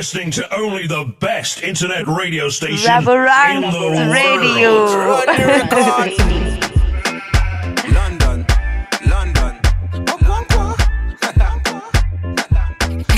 listening to only the best internet radio station Raborang in the Radio. world. London, London.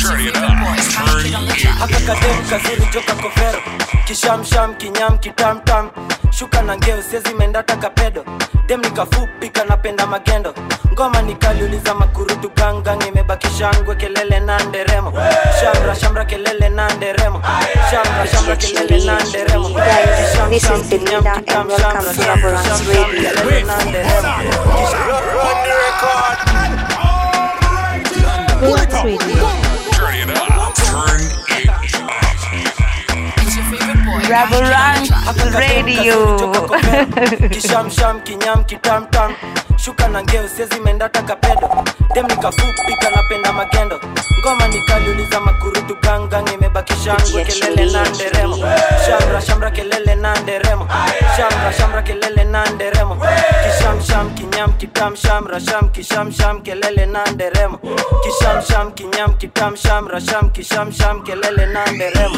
Turn it up. Turn it haka kadem kazuri joka kovero kishamsham kinyam kitamtam shuka na ngeo sezi mendata kapedo dem nikafupi kanapenda magendo ngoma nikaliuliza makurutu gangang imebaki shangwe kelele na nderemo shamra shamra kelele na nderemo shamra shamra kelele na nderemo Guys, this Kisham, is sham, Belinda kinyam, and kitam, welcome shamra, to sham, Raborang's sham, sham, Radio. kelele na nderemo Run the record. Raborang's Radio. Turn it up. Turn Radio. kishamsham kinyam kitamtam shuka na ngeo sezi mendata kapedo. Dem nikafupi kanapenda magendo. Ngoma nikaliuliza makurutu gangang imebaki shangwe kelele na nderemo shamra shamra kelele na nderemo shamra shamra kelele na nderemo kishamsham kinyam kitam shamra sham kishamsham kelele na nderemo kishamsham kinyam kitam shamra sham kishamsham kelele na nderemo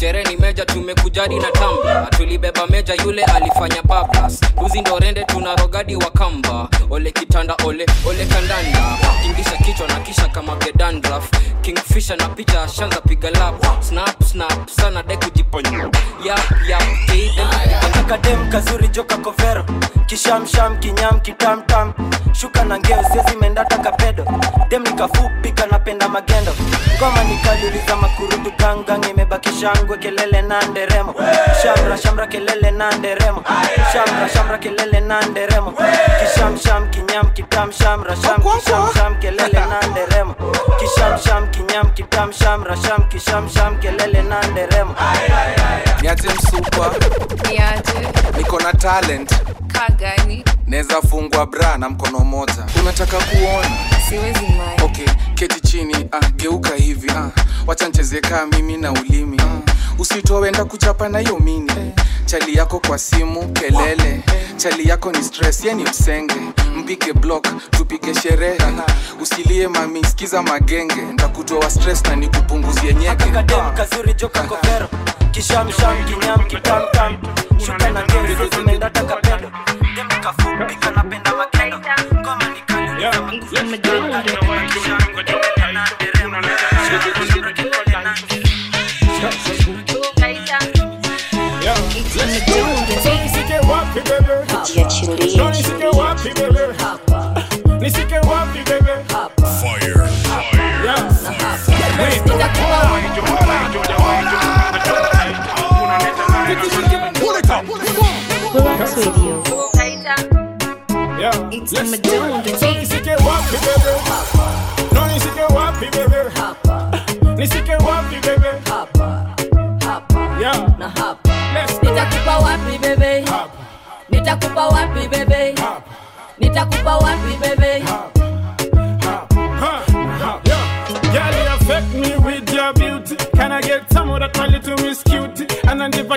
sherehe ni meja tumekujadi na tamba. Tulibeba meja yule alifanya babas buzi ndo rende tuna rogadi wa kamba. Ole kitanda ole ole kandanda. Ingisha kichwa na kisha kama gedandraf kingfisha na picha shanza piga lap. Snap snap sana de kujiponya. Yap yap kadem kazuri joka kovero. Kishamsham kinyam kitamtam shuka na ngeo siezi mendata kapedo. Dem nikafupika napenda magendo. Ngoma nikaliuliza makurutu kangang imebakishangwe kelele na nderemo shamra shamra kelele na nderemo shamra shamra kelele na nderemo kishamsham kinyam kitam shamra sham kishamsham kelele na nderemo kishamsham kinyam kitam shamra sham kishamsham kelele na nderemo msupa, niaje niko na talent, kagani naweza fungwa bra na mkono moja. Unataka kuona? Siwezi mai Okay, keti chini, ah, geuka hivi, ah, wacha nicheze kaa mimi na ulimi. Ah, usitowenda kuchapa na hiyo mini. Chali yako kwa simu kelele, chali yako ni stress, ye ni msenge. mpike block, tupike sherehe. Usilie mami, sikiza magenge, ntakutoa stress na nikupunguzie nyege. kakadem joka kovero kishamsham kinyam kitamtam shuka na ngezi zimendata kapedo dem kanapenda magendo ngoma nikaliuliza Yeah. So nisike wapi bebe? No, nisike wapi bebe? Nisike wapi bebe? Yeah. Let's go. nitakupa wapi bebe nitakupa wapi bebe nitakupa wapi bebe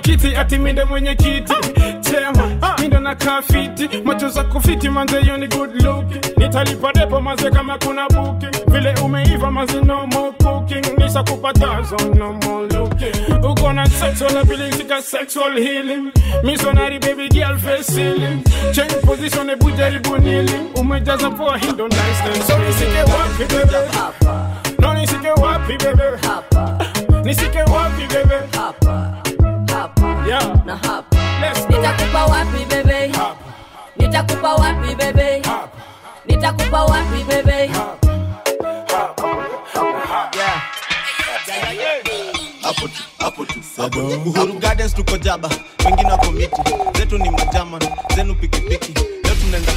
kiti ati minde mwenye kiti chema mindo na kafiti macho za kufiti manze ni good look. Nitalipa depo manze kama kuna booking. Vile umeiva manze no more cooking. Nisa kupatazo no more looking. Uko na sexual ability ka sexual healing. Missionary baby girl face ceiling. Change position ebu jaribu kneeling. Umejaza poa hindo nice then so nisike wapi bebe no nisike wapi bebe nisike wapi bebe yeah. Na hapa nitakupa wapi bebe nitakupa wapi bebe nitakupa wapi bebe hapo tu hapo tu. Uhuru gardens tuko jaba. Wengine wako miti. Zetu ni majaman zenu pikipiki. Leo tunaenda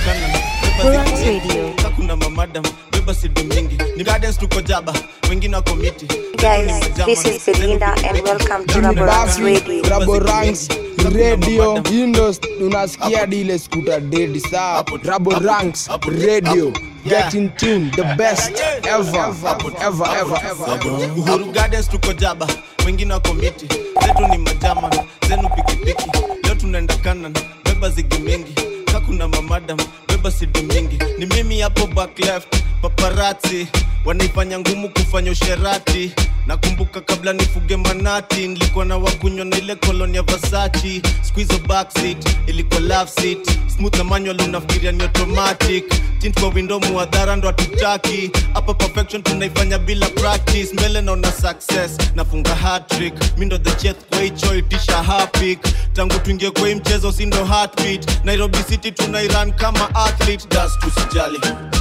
kuna mamadam. Beba sidu mingi ni gardens tuko jaba. Wengine wako miti. Guys, this is Belinda and welcome to Raborang's Radio. Raboranks Radio indo unaskia unasikia dile skuta dedi saa Raboranks Radio get in tune the best ever ever ever ever uhuru gardens tuko jaba wengine wako miti zetu ni majama, zenu pikipiki leo tunaenda kanan beba zigi mingi kakuna mamadam beba sidu mingi ni mimi hapo back left paparati wanaifanya ngumu kufanya usherati. Nakumbuka kabla nifuge manati nilikuwa na wakunywa na ile koloni vasachi squizo backseat ilikuwa love seat. Smooth na manual unafikiria ni automatic. Tint kwa window muadhara ndo hatutaki. Hapa perfection tunaifanya bila practice. Mbele naona success nafunga hatrick mi ndo the chef kwa hicho itisha hapik tangu tuingie kwa mchezo si ndo heartbeat. Nairobi city tunairan kama athlete. Das tusijali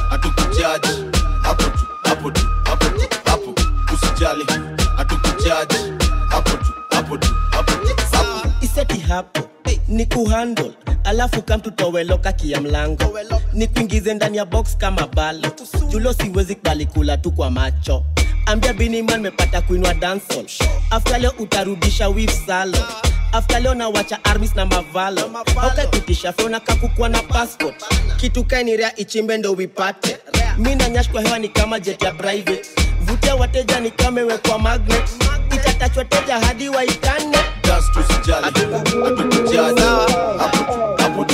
hatukujaji iseti hapo ni kuhandle. Alafu kamtutoweloka kia mlango. Ni kuingize ndani ya box kama balo. Julo siwezi kubali kula tu kwa macho. Ambia biniman mepata kuinwa dansol afta leo utarudisha wif salo afta leo nawacha armis na mavalo aukapitisha feona kakukua na passport. Kitu kainirea ichimbe ndo wipate mi nanyash kwa hewa ni kama jet ya private. Vutia wateja ni kamewekwa magnet. Itatachwa teja hadi waitane. Hapo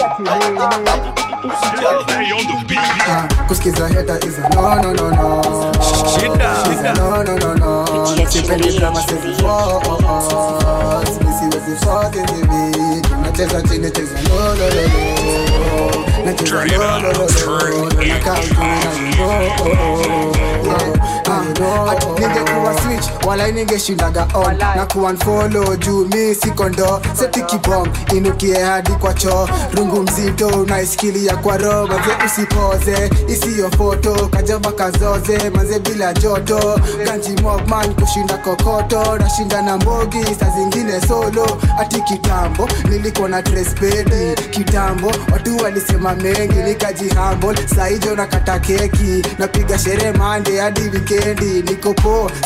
kusikiza heta is a no no no no. Is a no no no no. Sipendi drama sezi force mi siwezi force hizi vitu nacheza chini cheza no no no no nacheza no no no no nakaa uchumi na wimbo ningekuwa switch wala ningeshindaga on. Na kuanfolo juu mi sikondo setikibom inukie hadi kwa choo rungu mzito unaisikilia kwa roho. Maze usipoze isiyo foto kajamba kazoze maze bila joto. Ganji mogman kushinda kokoto. Nashinda na mbogi saa zingine solo. Ati kitambo nilikuwa na trespedi kitambo watu walisema mengi nikajihambol saijo nakata keki napiga sherehe mande hadi wikendi niko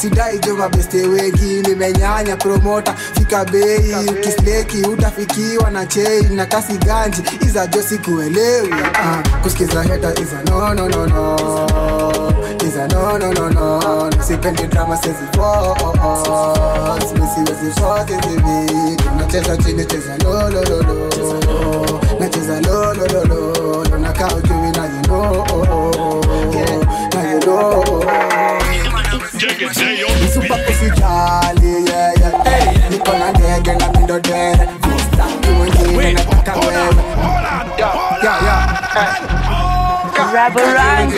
sidai sidaijo mabeste wengi nimenyanya promota. Fika bei ukisleki utafikiwa na chei na kasi ganji. Iza jo sikuelewi. Uh, kusikiza heta iza no no no no. Iza no no no no. Sipendi drama sezi force. Mi siwezi force hizi vitu nacheza chini cheza lo lo lo lo. Nacheza lo lo lo lo. Nakaa ujui na you know. Na you know Msupa usijali yeah, yeah. Niko na ndege na mindo dere. Staki mwingine nataka wewe Yeah, yeah. Raborang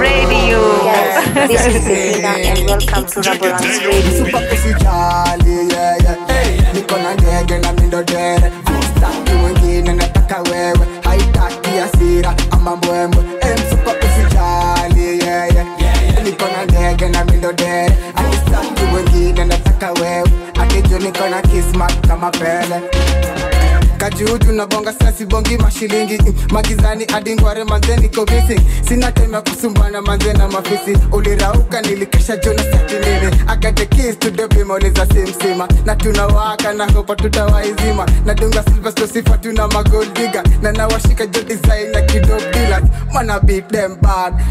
Radio. Yes, this is Selena and welcome to Raborang Radio. Msupa usijali yeah, yeah. Niko na ndege na mindo dere. Staki mwingine nataka wewe. Haitaki hasira ama mbwembwe. Eh, Msupa kismat kama kajuju na sasi bongi mashilingi. Mm, magizani adingware manze niko sina time ya kusumbana manze na mafisi. Ulirauka nilikesha jona uliza simsima na tunawaka na hopa tutawaizima na dunga silvestosifa tuna magoldiga na nawashika jo na kidobila mana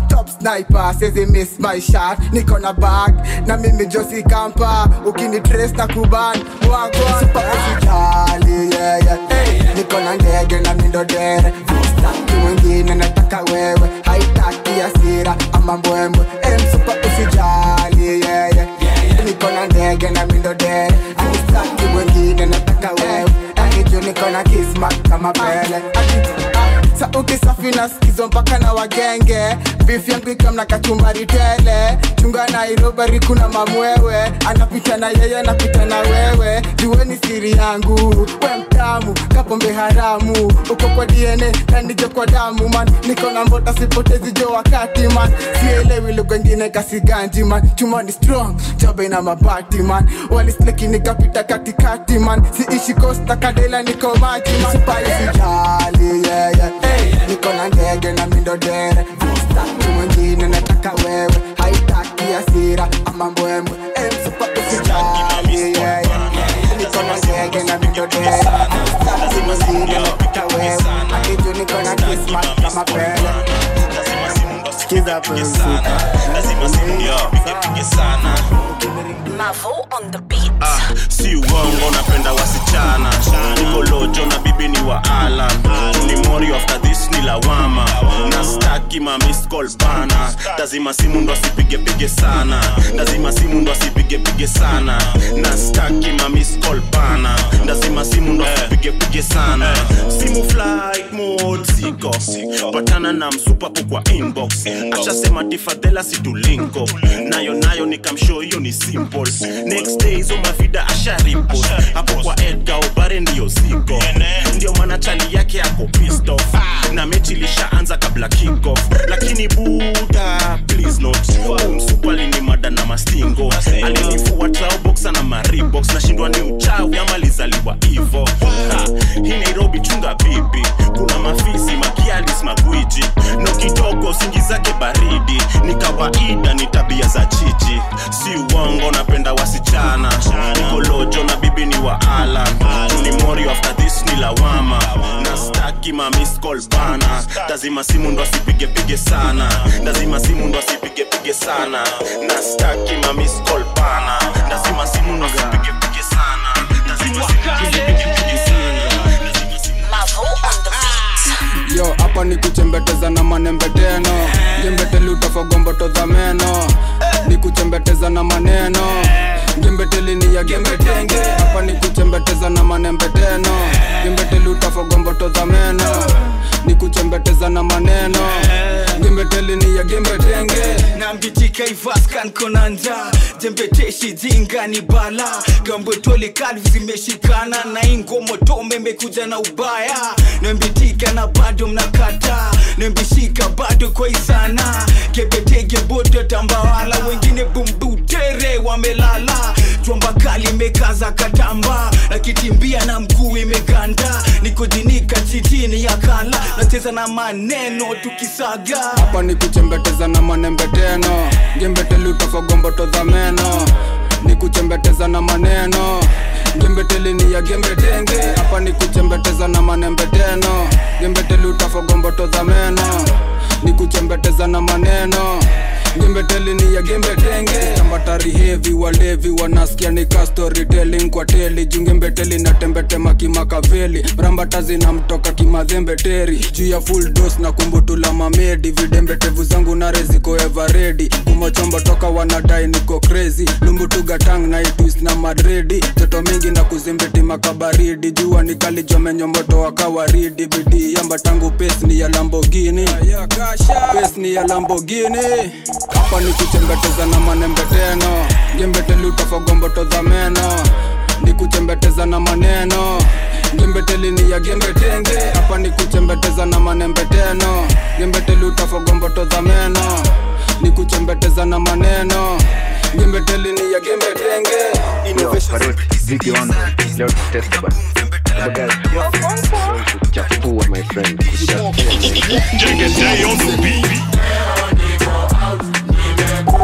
top sniper sezi miss my shot. Niko na bag na mimi josi kampa. Ukini trace na kuban wagwa super yeah, yeah yeah niko na ndege na mindo dere staki mwingine nataka wewe haitaki hasira ama mbwembwe emsupa usijali yeah, yeah. niko na ndege na mindo dere haitaki mwingine nataka wewe akiju niko na kismat kama pele sa ukisafi na skizo mpaka na wagenge. Beef yangu ikamna kachumbari tele. Chunga nairobari kuna mamwewe. Anapita na yeye anapita na wewe. Jueni siri yangu we mtamu kapombe haramu. Uko kwa dna kanijo kwa damu man. Niko na mbota sipotezi jo wakati man. Sielewi lugha kasiganji man. Chuma ni strong jobe na mabati man. Walisleki nikapita katikati man. Siishi kosta kadela niko maji man. Yeah, yeah. Niko na ndege na mindodere. Dere staki mwingine nataka wewe. Haitaki asira ama mbwembwe. Niko na ndege na mindo dere mwingine nataka wewe. Akiju niko na kama pele sikiza lazima pige sana Mavo on the beat. ah, si uongo napenda wasichana. Nikolojo na bibi ni wa alan. Ni mori after this ni lawama na staki mamiscol bana lazima simu ndo asipigepige sana. Lazima simu ndo asipigepige sana. Na staki mamiscol bana lazima simu ndo asipigepige sana. Simu flight patana na msupapo kwa inbox. Achasema tifadhela situlinko nayo nayo nikamshow hiyo ni simple. Next day hizo mavida asharipo hapo kwa edgar obare ndiyo siko ndio maana chali yake yako pissed off. Na mechi ilishaanza kabla kickoff lakini buda please not. Umsupali ni mada na mastingo. Alinifua traoboxa na maribox nashindwa ni uchawi ama lizaliwa hivo. Hii nairobi chunga bibi kuna mafisi makialis magwiji. No kidogo singi zake baridi ma bana lazima simu ndo asipigepige sana. Lazima simu ndo asipigepige sana. Na staki ma bana lazima simu ndo asipigepige sana. Lazima yo hapa ni kuchembeteza na manembeteno. Jembeteli utafagomboto za meno ni kuchembeteza na maneno gembetelini ya gembetenge hapa ni kuchembeteza na manembeteno. Gembeteli utafagomboto za meno. Ni kuchembeteza na maneno gembetelini ya gembetenge nambitika ivaskan konanja jembeteshi jinga ni bala. Gambotoli kali zimeshikana. Na ingomotome imekuja na ubaya. Nambitika na bado mnakata. Nambishika bado kwa isana. Boto tambawala wengine bumbutere wamelala jwamba kali imekaza katamba nakitimbia na mguu imeganda. Nikojinika chitini ya kala nacheza na maneno tukisaga. Hapa ni kuchembeteza na manembeteno gembeteli utafagomboto meno. Ni kuchembeteza na maneno gembeteli ya gembetenge hapa ni na manembeteno gembeteli utafagomboto meno. Ni kuchembeteza na maneno gembeteli ni ya gembetenge tambatari hevi walevi wanasikia ni ka kwa teli jungembeteli na tembetema kimakaveli mrambata zinamtoka kimadhembeteri juu ya full dos na kumbutula mamedi. Vidembetevu zangu nare ziko everedi kumochombo toka wanadai niko crazy. Lumbutugatang na itwis na madredi. Toto mingi na kuzimbiti makabaridi. Jua moto wa kawaridi bidii yamba tangu pes ni ya lambogini pes ni ya lambogini hapa ni kuchembeteza na manembeteno gembeteli utafagombotoza meno. Ni kuchembeteza na maneno. Gembeteli ni ya gembetenge hapa ni kuchembeteza na manembeteno gembeteli utafagombotoza meno. Ni kuchembeteza na maneno. Gembeteli ni ya gembetenge Vikiona leo test bana. Kuchafua my friend. Day on the beat.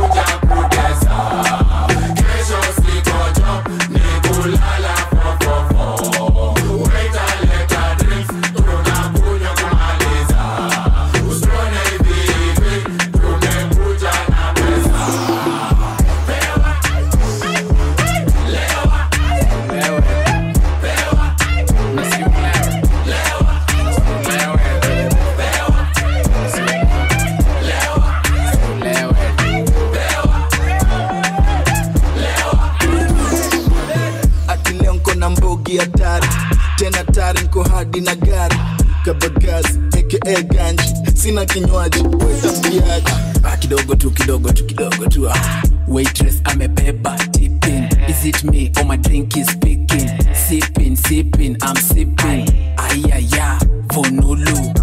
Ati na gari. Kabagazi aka ganji sina kinywaji. Wetapiaji Ah, kidogo tu kidogo tu kidogo tu ah. waitress amebeba tipping. Is it me or my drink is picking? Sipping sipping i'm sipping. Ayaya vonulu.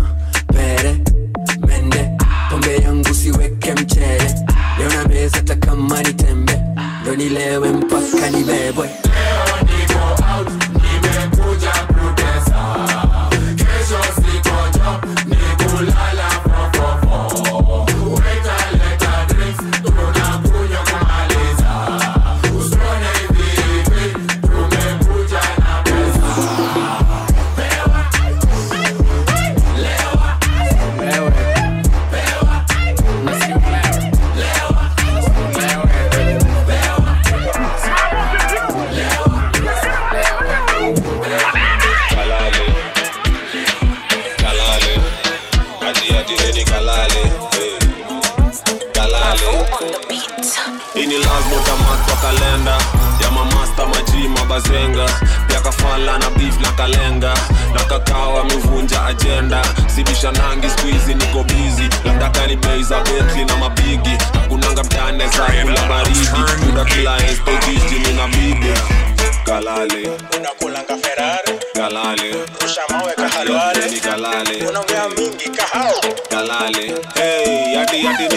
Pere mende. Pombe yangu siweke mchele. Leo na meza hata kama tembe ndo nilewe mpaka nibebwe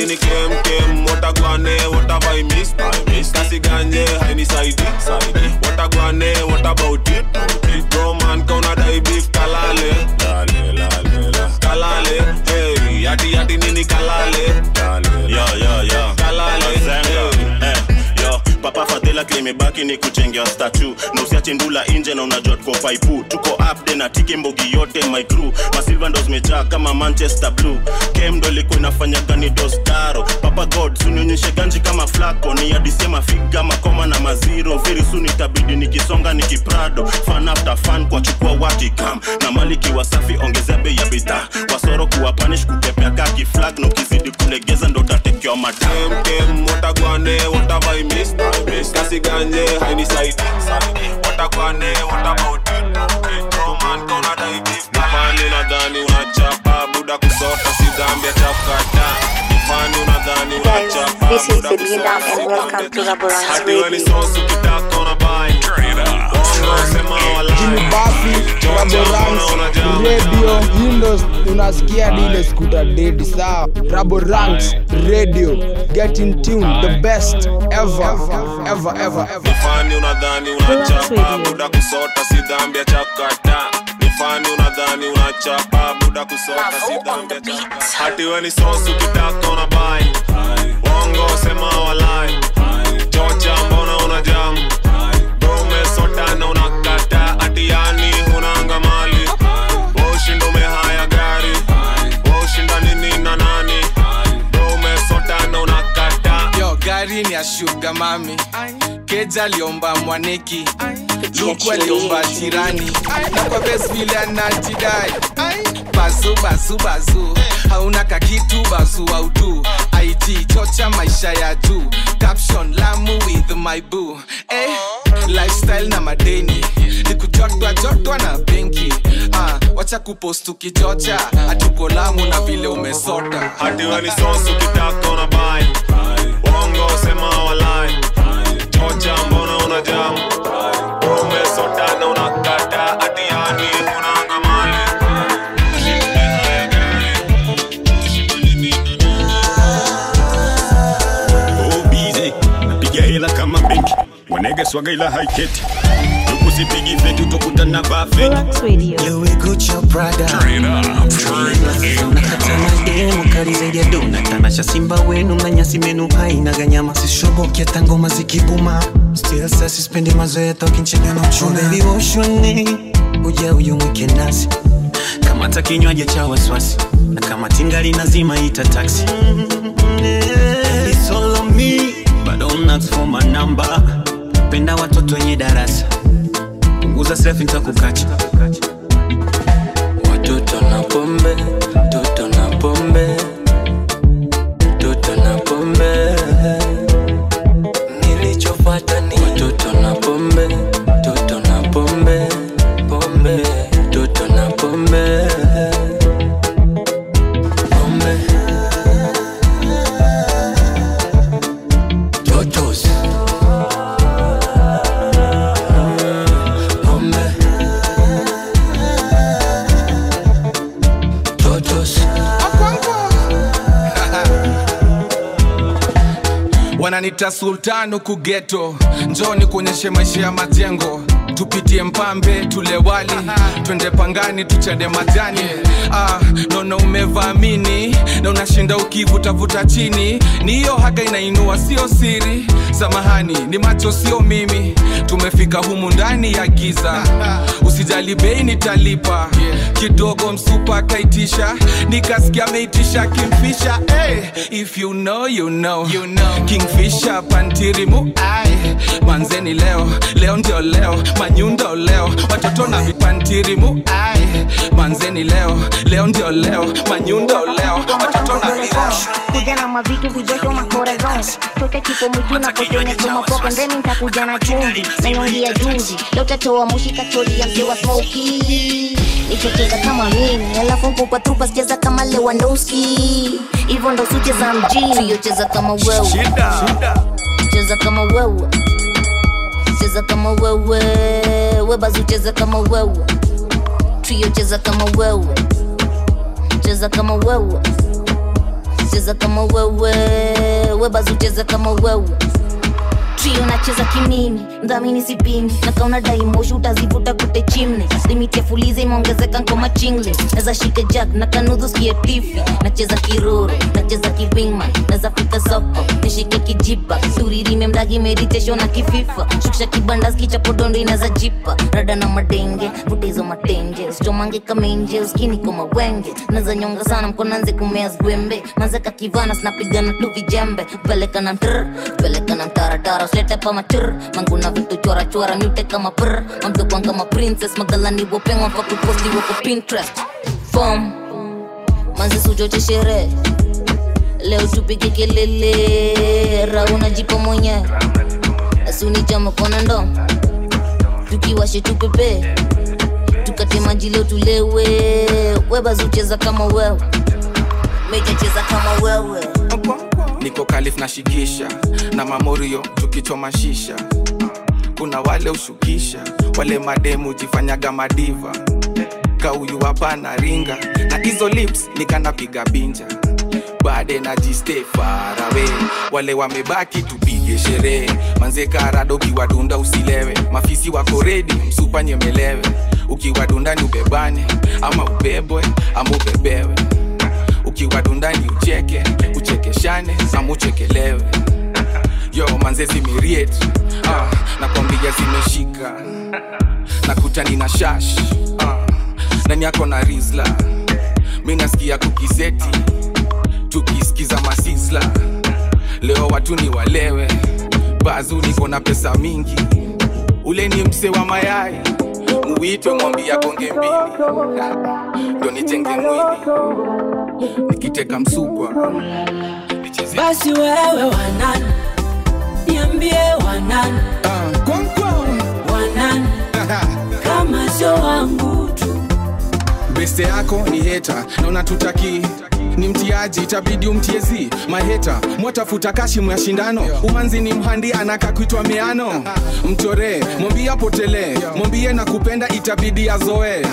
in the game. Manchester blue. Kem ndo ilikuwa inafanya gani dostaro papa god sunionyeshe ganji kama flako ni adisema figa makoma na maziro. Very soon itabidi nikisonga nikiprado fan after fan kwa chukua wakikam na maliki wasafi ongezea bei ya bidhaa. Wasoro kuwapanish kutepea kaki flag. Na ukizidi kulegeza ndo missed i buda kusota si dhambi ya chapkata mfani unadhani unachapa this is buda Selena kusota and welcome to Raborang's hadi weni Radio. sosu kitaka unabai Bongo sema walai. Jimmy Radio, Windows unasikia dile skuta dedi sawa. raborans Radio, get in tune, the best ever, ever, ever, ever. nifani unadhani unachapa buda kusota si dhambi ya chakata nifani unadhani unachapa buda kusoka si dhambi ya chakata hati weni sosu kitaka unabai bongo sema walai. Chocha mbona unajam umesota na unakata. Ati yo gari ni ya shuga mami. Keja aliomba mwaniki, luku aliomba tirani, na kwa best vile anatidai bazu bazu bazu. Hauna kakitu bazu autu ig chocha maisha ya juu caption lamu with my boo. Eh, lifestyle na madeni. Nikujotwa jotwa na benki. Ah, wacha kupost ukichocha. Hatuko lamu na vile umesota. Hati weni sosu kitaka unabai bongo sema walai. Chocha mbona unajam umesota na unakata atiani yani hunanga napiga hela kama benki. Ila haiketi ukusipigi feti utokutana bafeki demu kali zaidi ya dona tanasha simba wenu na nyasi menu hainaga nyama sishoboki hata ngoma zikibuma still sasa sispendi mazoea tokinchega na uchuna baby woshone uja uyu mwike nasi. Kamata kinywaji cha waswasi na kama tingali nazima ita taxi. It's all on me, but don't ask for my number. Penda watoto wenye darasa punguza selfie nitakukacha watoto na pombe toto na pombe wananita sultan huku geto njoni kuonyeshe maisha ya majengo tupitie mpambe tule wali. Twende pangani tuchade majani. Ah, naona umevaamini na unashinda ukivutavuta chini. Niiyo haga inainua sio siri. Samahani ni macho sio mimi. Tumefika humu ndani ya giza. Usijali bei nitalipa. Kidogo msupa akaitisha. Nikasikia ameitisha kimfisha hey, if you know, you know. You know. kingfisha pantirimu ai. Manzeni leo leo ndio leo manyundo leo watoto na vipantirimu ai manzeni leo leo ndio leo manyundo leo watoto na vijana mavitu vijoto makorazon chote kipo mwitu na potenya tumapoka ndeni ntakuja na chumvi. na nyongi ya juzi lotatoa mushika chori ya mzee wa smoki nichocheza kama mimi alafu mpupa tupa sicheza kama lewandowski hivyo ndo sucheza mjini siyocheza kama wewe. Cheza kama wewe cheza kama wewe. Webazi cheza kama wewe. Trio cheza kama wewe. Cheza kama wewe. Cheza kama wewe. Webazu cheza kama wewe trio nacheza kimimi mdhamini sipimi. Nakaona daimoshi utazivuta kute chimne limiti ya fuliza imeongezeka nkoma chingli. Naza shike jack na kanudhu skie tifi. Nacheza kiruru nacheza kivingman naza fika soko nishike kijipa. Turirime mdagi meditation na kififa. Shukisha kibandas kichapodondo inaza jipa. Rada na madenge vutezo matenge. Usichomange kamenje uskini koma wenge. Naza nyonga sana mkonanze kumea zgwembe. Mazeka kivana sinapigana tu vijembe. Peleka mtr peleka mtaratara usilete pa matr manguna vitu chora chora mute kama pr mamdokwan kama princess magalani wopengwa pakuposti wako pinterest. Fom manzi suchoche sherehe leo tupige kelele rauna jipo mwenyewe asunichama kona ndo tukiwashe tupepe tukate maji leo tulewe. Webazucheza kama wewe. Mejacheza kama wewe niko kalif na shikisha na mamorio tukichoma shisha. Kuna wale ushukisha wale mademu jifanyaga madiva. Kauyu hapa na ringa na hizo lips nikanapiga binja. Bade na jiste farawe wale wamebaki tupige sherehe. Manze karado ukiwadunda usilewe mafisi wako redi msupa nyemelewe. Ukiwadunda ni ubebane ama ubebwe ama ubebewe ukiwadundani ucheke uchekeshane amuchekelewe yo manze zimiriet ah, nakwambia zimeshika. Nakutani na shash. Ah, nani yako na rizla. Mi nasikia kukizeti tukisikiza masisla. Leo watu ni walewe bazu niko na pesa mingi. Ule ni mse wa mayai muwitwe mwambia konge mbili. Ndo nitenge mwili nikiteka msukwa. Basi wewe wanani? Niambie wanani? Wanani? Kama sio wangu tu. Beste yako ni heta na unatutaki ni mtiaji itabidi umtiezi maheta mwatafuta kashimu ya shindano umanzi ni mhandi anakakwitwa miano mchoree mwambie apotelee mwambie na kupenda itabidi azoe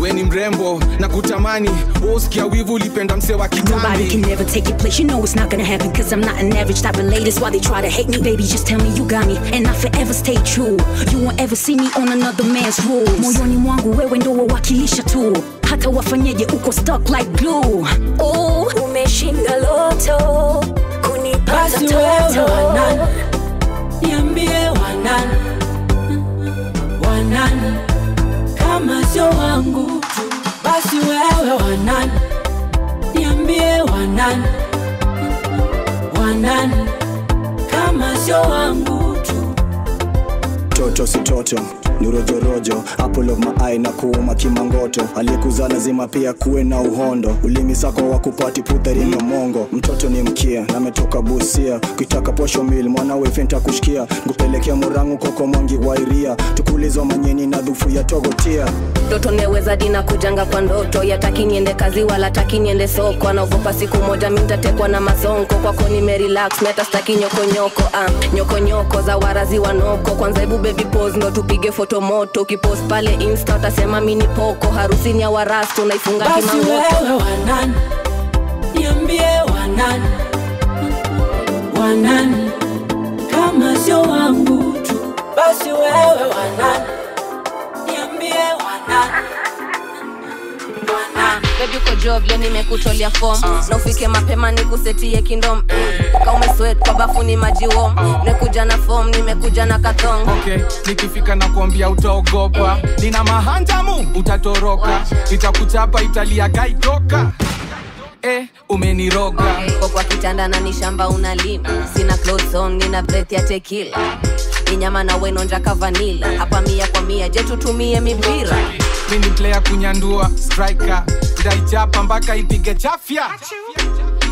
we ni mrembo na kutamani uskia wivu ulipenda mse wa Nobody can never take your place. You know it's not gonna happen, cause I'm not an average type of lady. Why they try to hate me. Baby, just tell me you got me, and I forever stay true. You won't ever see me on another man's rules. Moyoni mwangu wewe ndo wawakilisha tu. Hata wafanyeje uko stuck like glue. Oh, umeshinda loto. Kunipata toto. wanani niambie wanani wanani kama sio wangu tu. Basi wewe wanani niambie wanani wanani kama sio wangu tu. Toto si toto ni rojorojo apple of my eye na kuuma kimangoto. Aliyekuzaa lazima pia kuwe na uhondo. Ulimi sako wa kupati putharini mongo. Mtoto ni mkia nametoka busia. Kitaka posho mil mwanawe fenta kushikia ngupelekea murangu koko mwangi wairia tukulizwa manyeni na dhufu ya togotia. Ndoto neweza dina kujanga kwa ndoto. Yataki niende kazi wala taki niende soko. Anaogopa siku moja mintatekwa na masonko. Kwako nimerelax meta staki nyokonyoko uh, nyokonyoko za warazi wanoko kwanza hebu baby pose ndo tupige foto moto ukipost pale insta utasema mini poko harusini ya warasto unaifunga basi wanani niambie wanani wanani kama sio wangu tu basi wewe wanani niambie wanani bebi uko job leo nimekutolea fom na ufike mapema nikusetie kindom kaumeswet kwa bafu ni majiwom nimekuja na fom nimekuja na kathong okay. nikifika na kuambia utaogopa. Nina mahanjamu utatoroka. Itakuchapa italia gaitoka eh, umeniroga. Okay. kwa kitanda na ni shamba unalima. Sina clothes on nina breath ya tekila ni nyama na wenonja kavanila hapa mia kwa mia je tutumie mipira? Mi ni player kunyandua striker. Ndaichapa mpaka ipige chafya.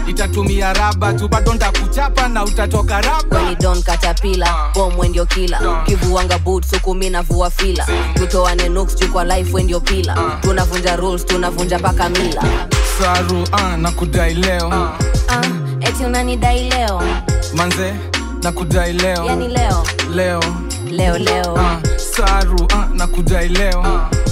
Itatumia raba tu bado ndakuchapa na utatoka rabani don katapila bomwendio kila kivuanga boot sukumi na vua fila. Tutoane nuks juu kwa life wendio pila tunavunja rules tunavunja mpaka mila. Saru uh, na kudai leo uh, eti unanidai leo. Manze na kudai leo. Yani leo leo. Leo leo. Uh, saru uh, na kudai leo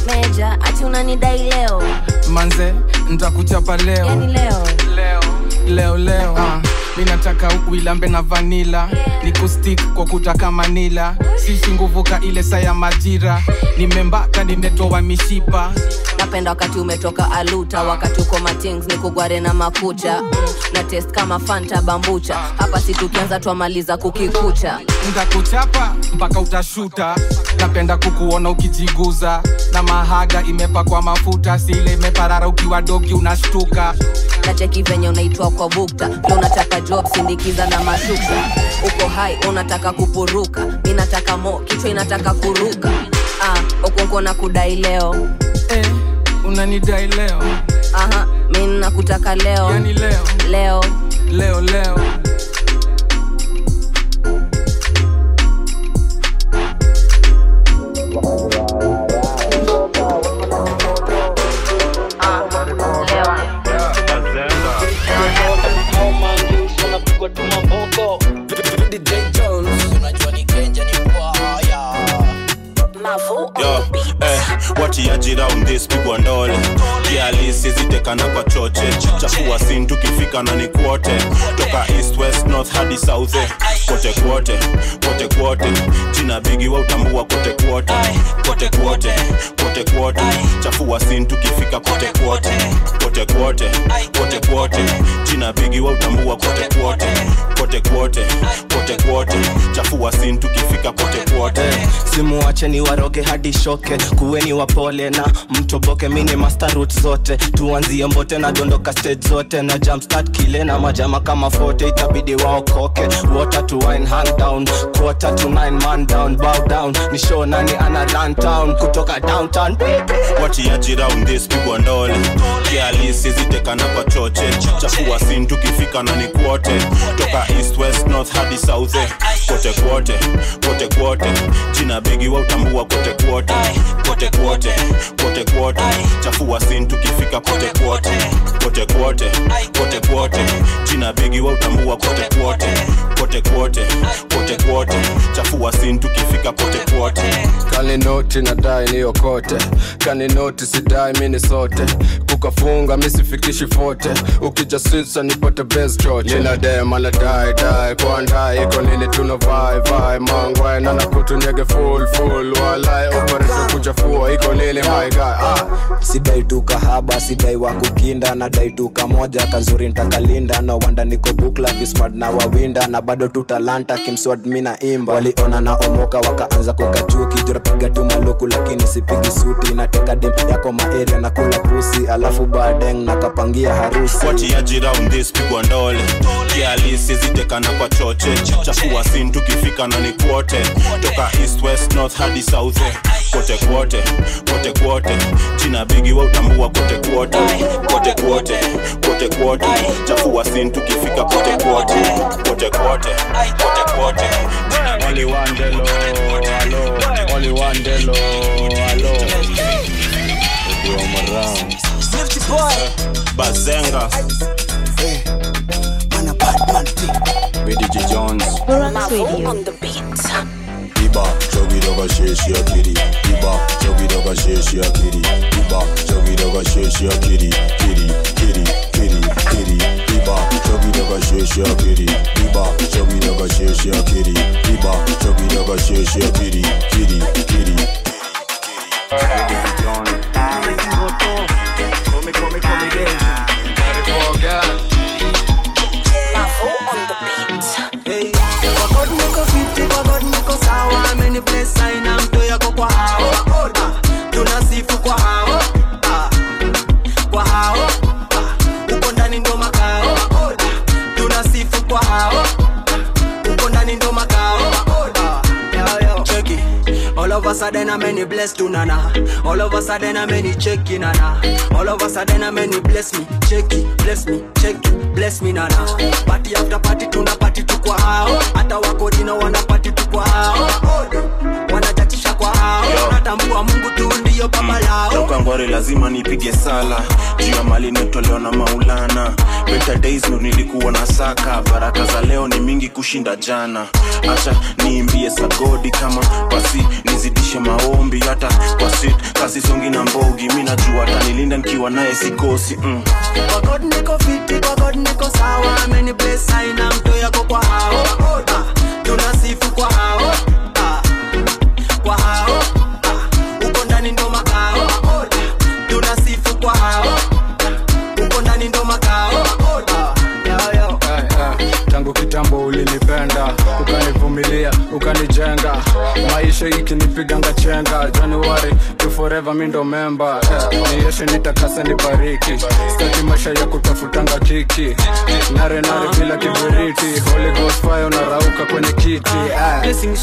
meja ati unanidai leo. Manze ntakuchapa leo. Yani leo. Leo leo leo. Ah, mi nataka uilambe na vanila ni kustik kwa kutaka manila sisi nguvuka ile saa ya majira. Nimembaka nimetoa mishipa. Napenda wakati umetoka aluta. Wakati uko matings ni kugware na makucha. Na test kama fanta bambucha. Hapa si tukianza twamaliza kukikucha. Ntakuchapa mpaka utashuta. Napenda kukuona ukijiguza. Na mahaga imepakwa mafuta. Sile imeparara ukiwa dogi unashtuka. Nacheki venye unaitwa kwa bukta. Unataka job sindikiza na mashuka. uko hai unataka kupuruka. Inataka mo kichwa inataka kuruka. Ah, okonko na kudai leo. Eh, unanidai leo. Aha mi nakutaka leo. Yani leo. Leo. Leo leo watiaji round this pigwa ndole. Kialisi zitekana kwa choche chafua sin tukifika na ni kwote. Toka east west north hadi south eh. kote kwote kote kwote. Jina bigi wa utambua kote kwote. Kote kwote kote kwote. Chafua sin tukifika kote kwote. Kote kwote kote kwote. Jina bigi wa utambua kote kwote. Kote kwote kote kwote. Chafua sin tukifika kote kwote. Simuwache ni waroge hadi shoke. Kuweni wapole na mtoboke mini master zote. Tuanzie mbote na dondoka stage zote na jumpstart kile na majama kama fote itabidi waokoke. Water to wine hand down. Quarter to nine man down bow down. Ni show nani ana run town kutoka downtown. Watiaji round this pigwa ndole. Kialisi zitekana kwa choche chafua sin tukifika na ni kwote. Toka east west north hadi south. eh. Kote kote kote kote. Jina bigi wa utambua kote kote. Kote kote kote kote chafua sin tukifika kote kote kote. kote. Kote kote jina bigi wa utambua kote kote kote. kote. Kote kote chafua sin tukifika kote kwote kaninoti nadai niyokote kaninoti sidai mini sote. Kukafunga misifikishi fote. Ukija switsa nipate bes choche ninadema nadai dai kwandai iko nini tuna vai vai mangwai nanakutunyege full full walai opereto kuchafua iko nini my guy ah. sidai tu kahaba sidai wa kukinda nadai tu kamoja kazuri ntakalinda no wanda niko bukla vismart na wawinda na bado tu talanta kimswad mina imba. Waliona na omoka wakaanza kukachuki jurapiga tu maluku lakini sipigi suti. Nateka dem yako maeria na kula pusi alafu badeng nakapangia harusi. Watiaji round this pigwa ndole. Kialisi zitekana kwa choche chafua sin tukifika na ni kwote. Toka east west north hadi south eh. kote kwote kote kwote. China bigi wa utambua kote kwote. Kote kwote kote kwote. Chafua sin tukifika kote kwote. Kote kwote kote kwote. Only one delo, hello. Only one delo, hello. Roam around. bazenga with DJ Jones. Relax Radio. on the beat. Iba, chogi doga she she a kitty. Iba, chogi doga she she a kitty. Iba, chogi doga she she a kitty. Kitty, kitty, kitty. Iba, chogi doga she she a kitty. Iba, chogi doga she she a kitty. Iba, chogi doga she she a kitty. Kitty, kitty. kitty. Sudden I'm many blessed to nana. All of a sudden I'm many checky nana. All of a sudden I'm many bless me, checky, bless me, checky, bless me nana. Party after party tuna party tu kwa hao. Hata wako dina wana party tu kwa hao. Natambua Mungu tu ndiyo baba lao. toka ngware lazima nipige sala juu ya mali nitolewa na maulana better days ndo nilikuwa na saka baraka za leo ni mingi kushinda jana acha niimbie sagodi kama pasi nizidishe maombi hata kwa sit kasi songi na mbogi mi najua atanilinda nikiwa naye sikosi mm. Kwa God niko fiti, kwa God niko sawa. Many bless mto yako kwa hao. Ah, tunasifu kwa hao. Ukanivumilia ukanijenga. Maisha ikinipiganga chenga. Januari to mindo memba nieshe nitakase nibariki. Staki maisha ya kutafutanga kiki. Nare bila kiberiti. Holy ghost kwenye kiti. Eh. blessing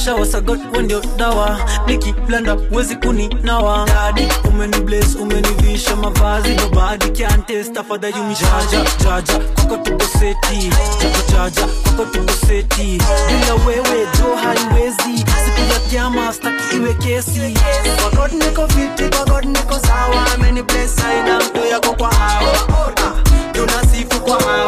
jaja kwako tuko seti jaja jaja tuko seti bila wewe jo haiwezi. Siku ya kiama staki iwe kesi. Kwa God niko fiti kwa God niko sawa. Ameni bless aina mtu yako kwa hawa Ah, tunasifu kwa hao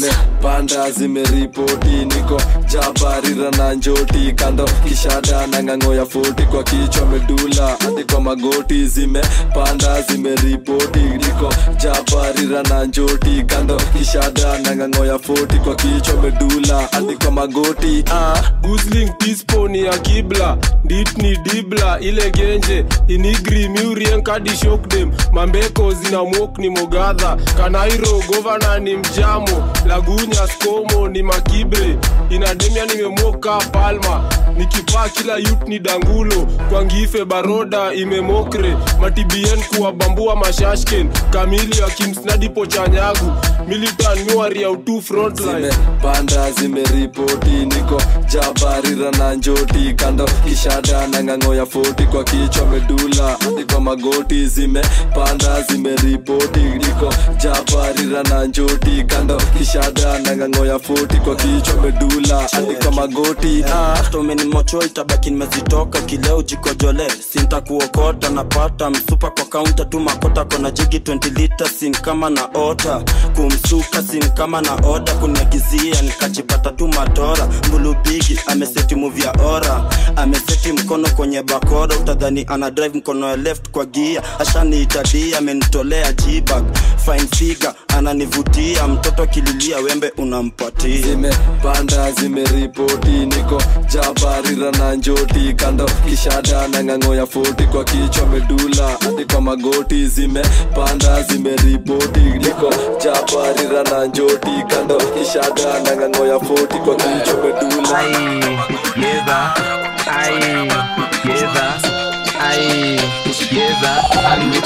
the panda zimeripoti niko jabarira na njoti kando. Kishada na ng'ang'o ya foti kwa kichwa medula hadi kwa magoti zimepanda zimeripoti niko jabarira na njoti kando. Kishada na ng'ang'o ya foti kwa kichwa medula hadi kwa magoti kibla. Ditni dibla ile genje inigri miurienkadishokdem kadi mambeko zina mok ni mogadha kanairo govana ni mjamo lagunya skomo ni makibre inademia nimemoka palma. Nikipaa kila yut ni dangulo. Kwa ngife baroda imemokre. Matibien kuwabambua mashashken. Kamili akimsnadipo chanyagu. Militan miwari utu frontline. Zimepanda zimeripoti niko jabarira na njoti. Kando kishada na ng'ang'o ya foti. Kwa kichwa medula kwa magoti. Zimepanda zimeripoti niko jabarira na njoti. Kando kishada na ng'ang'o ya foti kwa kichwa medula hadi kwa magoti. Ah. mocho itabaki nimezitoka kileo jikojole sintakuokota napata msupa kwa kaunta tu makota kona jigi 20 lita sin kama na ota. Kumsuka sin kama na oda kuniagizia nikajipata tu matora. Mbulubigi ameseti muvya ora. Ameseti mkono kwenye bakora utadhani ana drive mkono ya left kwa gia. Ashaniitadia amenitolea jibak fine figa ananivutia mtoto akililia wembe unampatia. Zimepanda zimeripoti niko jabarira na njoti kando. Kishada na ng'ang'o ya foti kwa kichwa medula. Hadi kwa magoti zimepanda zimeripoti. Niko jabarira na njoti kando. Kishada na ng'ang'o ya foti kwa kichwa medula. Yeza, ai, yeza, ai, yeza,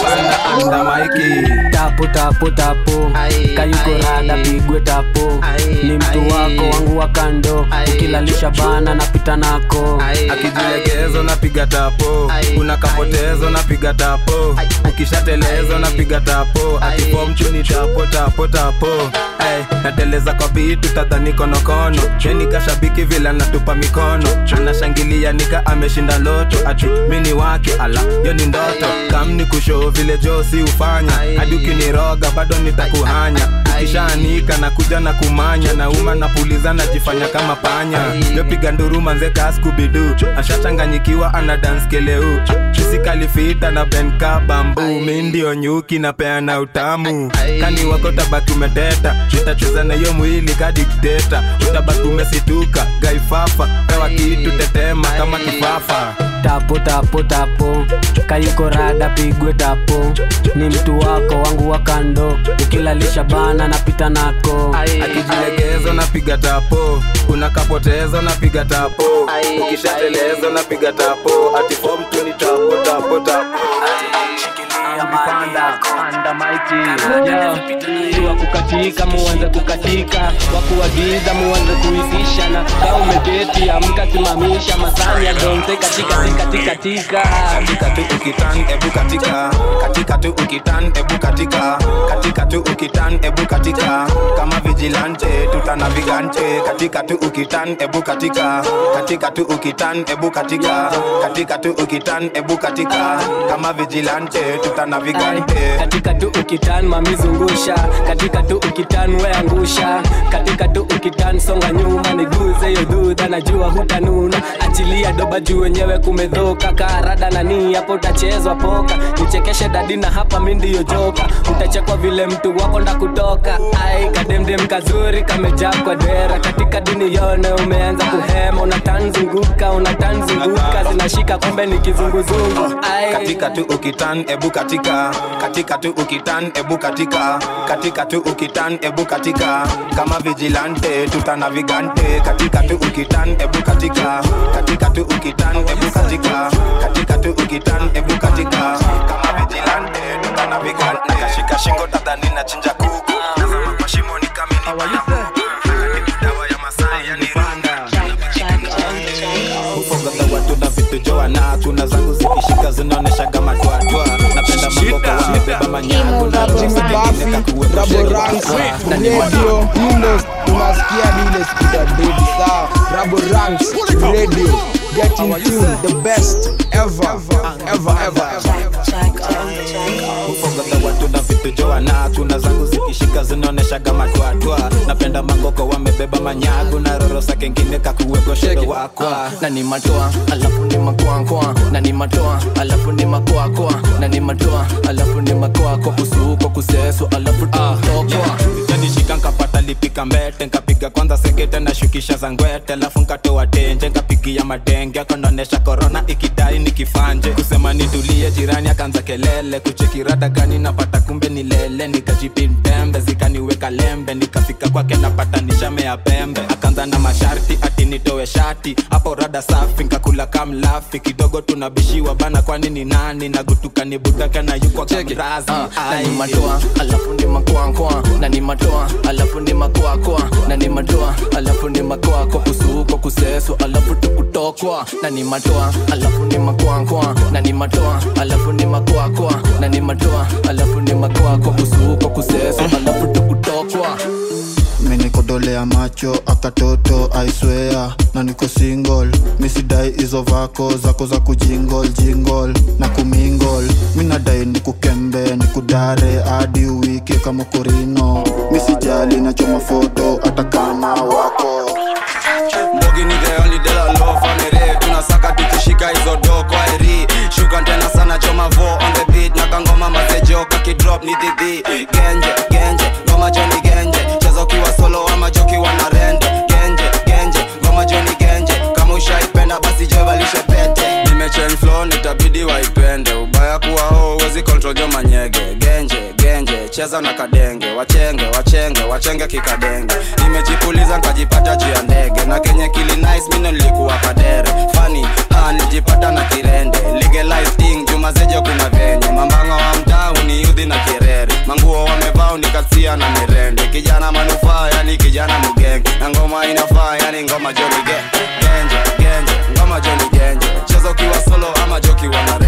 alinipanda anda maiki tapo tapo tapo kayuko rada pigwe tapo ni mtu wako wangu wa kando. Ukilalisha bana napita nako. Akijilegezo napiga tapo. Kuna kapotezo napiga tapo. Ukishatelezo napiga tapo. Akifomchuni tapo tapo tapo. Ay, nateleza kwa vitu tadhani konokono cheni kashabiki vile natupa mikono. Anashangilia nika ameshinda loto. Ati mini wake ala yo ni ndoto. Kamni kushoo vile josi ufanya hadi ukiniroga bado nitakuhanya. Ukishaanika na kuja na kumanya. Nauma napuliza najifanya kama panya. Yopiga nduru manzeka skubidu ashachanganyikiwa ana danskeleu isikalifita na benka bambu. Mi ndio nyuki na peana utamu. Kani wako tabaki umeteta. Nitacheza na hiyo mwili kadikteta utabaki umesituka gaifafa. Pewa kitu tetema kama kifafa tapo tapo tapo kayuko rada pigwe tapo ni mtu wako wangu wa kando. Ukilalisha bana napita nako. Akijilegeza napiga tapo unakapoteza napiga tapo ukishateleza napiga tapo ati form tu ni tapo tapo tapo wa kukatika muanze kukatika. Wakuagiza muanze kuisishana ka umeketi amka simamisha. Masanya donte katika katika katika tika katika tu ukitan ebu katika. Katika tu ukitan ebu katika. Katika tu ukitan ebu katika. Kama vigilante tutana vigante katika tu ukitan ebu katika. Katika tu ukitan ebu katika. Katika tu ukitan ebu katika. Kama vigilante tutana vigante katika tu ukitan mamizungusha katika tu ukitan weangusha. Katika tu ukitan songa nyuma. Niguze hiyo dhudha najua hutanuna. Achilia doba juu wenyewe kumedhoka. Karada nani hapo utachezwa poka. Nichekeshe dadina hapa mi joka. Utachekwa vile mtu wako nda kutoka ai kademdem kazuri kamejaa kwa dera. Katika dini yone umeanza kuhema. Unatanzunguka unatanzunguka. Zinashika kumbe ni kizunguzungu katika tu ukitan ebu katika. Katika tu ukitan ebu katika katika tu ukitan ebu katika. Kama vigilante tutana vigante katika tu ukitan ebu katika. Katika tu ukitan ebu katika. Katika tu ukitan ebu katika. Kama vigilante tutana vigante kashika shingo tadhani na chinja kuku. Nazama kwa shimo ni kamini dawa ya masai yani ufogadha watu na vitu joana tuna zangu zikishika zinaonesha kama napenda mangoko wamebeba manyangu na radio. Windows tunasikia dile skuta dedi sawa Rabo Ranks. Radio. Get tune. the best ever. Ever ever ufogadha watu na joana tuna zangu zikishika zinaoneshaga matwatwa napenda mangoko wamebeba manyagu na rorosa kengine kakuwegoshedo wakwa. Na ni matoa alafu ni makwankwa na ni matoa alafu ni makwakwa. Na ni matoa alafu ni makwakwa. Kusuko kuseso alafu tutokwa nishika nkapata lipika mbete nkapiga kwanza sekete na shukisha za ngwete alafu nkatoa tenje nkapigia madenge akanaonyesha korona ikidai nikifanje. Kusema nitulie jirani akaanza kelele kuchekirada gani napata kumbe ni lele. Nikajipintembe zikaniweka lembe nikafika kwake napata nishamea pembe. Akaanza na masharti ati nitoe shati hapo rada safi nkakula kamlafi kidogo tunabishiwa bana kwani ni nani? Nagutuka ni budaka na yukwa kamrazi na ni alafu na ni matoa alafu ni makwakwa na ni madoa alafu ni makwakwa kusuukwa kuseswa alafu tukutokwa na ni madoa alafu ni makoakoa na ni madoa alafu ni makwakwa na ni madoa alafu ni makwakwa kusuukwa kuseswa alafu tukutokwa minikodolea macho akatoto aiswea na niko single hizo vako zako za kujingol jingol na kumingol minadai nikukembe nikudare hadi uwike kama korino misijali nachoma foto hata kama wako. Mbogi ni tukishika hizo do kwa shuka tena sana choma vo on the beat. Na kangoma mazejo kidrop ni dhidhi genje uwezi control jo manyege. Genje genje cheza na kadenge. Wachenge wachenge wachenge kikadenge. Nimejipuliza nkajipata juu ya ndege. Na kenye kili nice mino nilikuwa kadere fani ha na kirende. Legalizing juma zejo kuna venye. Mambanga wa mtaa uniudhi na kirere. Manguo wamevaa unikasia na mirende. Kijana manufaa yani kijana mugenge na ngoma inafaa yani ngoma joni genje genje ngoma joni genje. Cheza ukiwa solo ama jokiwa na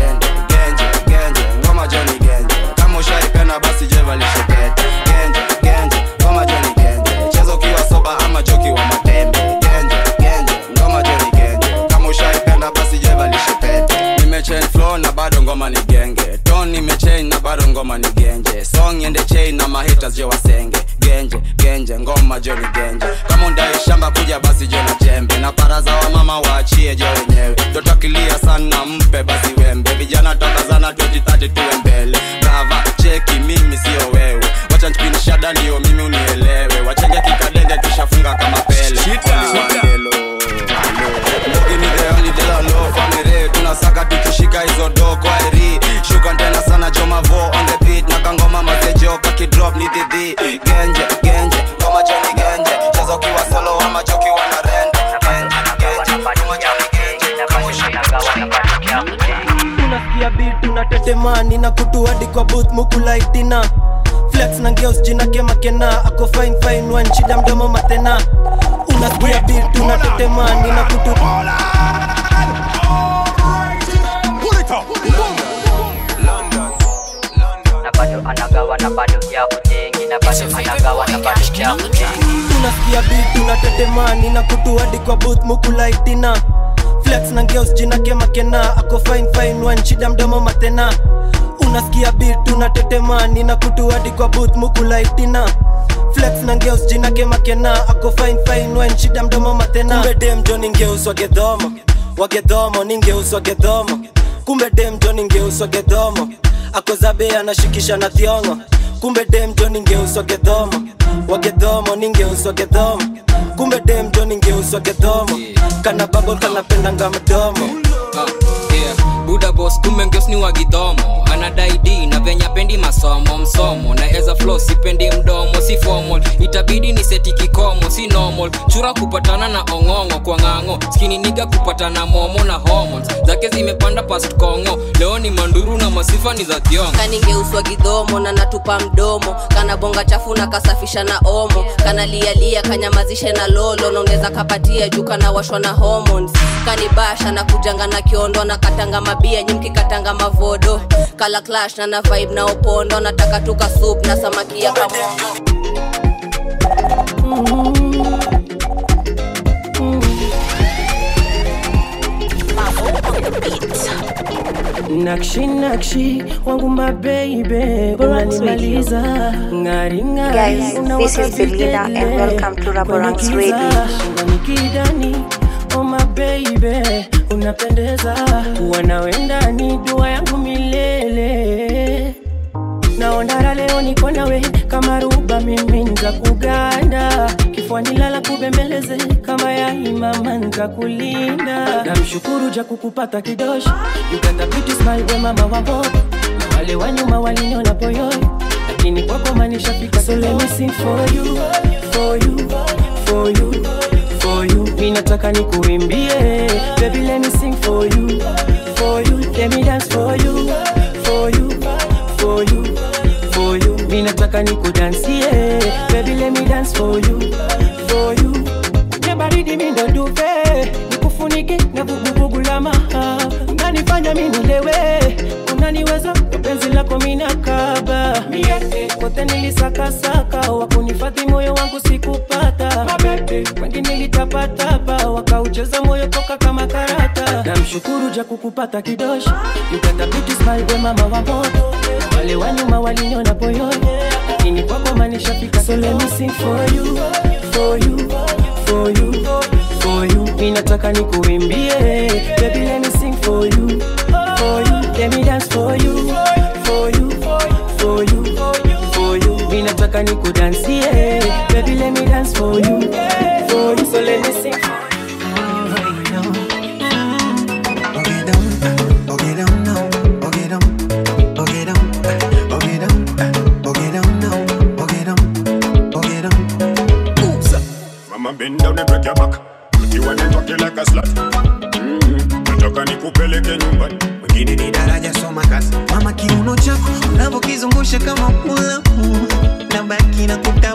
ushaipenda basi jeva pete genje genje ngoma joni genje cheza ukiwa soba ama jokiwa matembe genje genje ngoma joni genje kama ushaipenda basi jeva pete nimechain flow na bado ngoma ni genge. Nimechain na bado ngoma ni genje song ende chain na mahitas je wasenge. Genje genje ngoma joni genje kama undai shamba kuja basi je na jembe. Na paraza wa mama waachie je wenyewe. Totakilia sana mpe basi wembe. Vijana toka zana 2030 tuwe mbele. Brava unicheki mimi sio wewe. Wacha nipinde ndio mimi unielewe. Wachenge kikadenge kishafunga kama pele. Tunasaka tukishika hizo doko shuka tena sana jomavo on the beat. Na kangoma mazejoka kidrop ni dhidhi tetemani na kutu hadi kwa booth mukulaitina flex na ngeos jina kemakena ako fine fine one shida mdomo matena. Unasikia beat unatetemani na kutu. Na bado anagawa na bado ya kujengi na bado anagawa na bado ya kujengi unasikia beat unatetemani na kutu hadi kwa booth mukulaitina flex na girls jina kemakena ako fine fine one shida mdomo matena. Unasikia beat tunatetema na kutu hadi kwa booth mukulaitina flex na girls jina kemakena ako fine fine one shida mdomo matena. Kumbe dem jo ningeus wagedhomo wagedhomo ningeus wagedhomo kumbe dem jo ningeus wagedhomo ako zabe anashikisha na thiongo kumbe demjo ningeuswa kedhomo wakedhomo ningeuswa kedhomo kumbe demjo ningeuswa kedhomo kana babol kanapendanga mdomo yeah. buda bos kumbe ngeos ni wagidhomo anadai na venya pendi masomo msomo. Na eza flo sipendi mdomo si formal. Itabidi ni seti kikomo si normal. Chura kupatana na ong'ong'o kwa ng'ang'o. Skini kupatana momo na hormones. Zake zimepanda past kongo. Leo ni manduru na masifa ni za kiongo. Kaningeuswa gidhomo na natupa mdomo. Kana bonga chafu na kasafisha na omo. Kana lialia kanyamazishe na lolo. Naunaweza kapatia juu kana washwa na hormones. Kanibasha na kujanga na kiondo na katanga mabia nyimki katanga mavodo. Kala clash na na vibe na opondo nataka tuka soup na samaki ya kamongo nakshi nakshi wangu mabeibe unanimaliza ngari ngari Guys, this is Belinda and welcome to Raborang's Radio. Nikidani my baby, unapendeza. Kuwa nawe ndani dua yangu milele. Naondara leo niko nawe kama ruba mimi nza kuganda kifuani lala kubembeleze kama yaimama nza kulinda namshukuru ja kukupata kidosho beauty smile we mama wa moto na wale wa nyuma waliniona poyoi, lakini kwako manishafika so let me sing for you for you for you for mi nataka nikuimbie. Baby let me sing for you for you. Let me dance for you for you for you for you. Mi nataka nikudansie. Baby let me dance for you for you. Kwenye baridi mi ndo duve nikufunike na vuguvugu la mahaba unanifanya mi nilewe. Unaniweza penzi lako minakaba mie kote nilisakasaka. Wakunifadhi moyo wangu sikupata wengi litapatapa wakaucheza moyo toka kama karata. Namshukuru ja kukupata kidosho yukatabiti smile mama wa moto. Wale wa nyuma waliniona poyoni, lakini kwako manishafika so let me nikuimbie. Baby let me sing for you for you. Let me dance for you for you nataka nikudansie baby let me dance for you for you so let me sing Mama bend down and break your back. You want to talk like a slut. Mm-hmm. Nataka nikupeleke nyumbani. wengine ni daraja soma kazi mama kiuno chako unavyokizungusha kama mulamu na baki na kutamani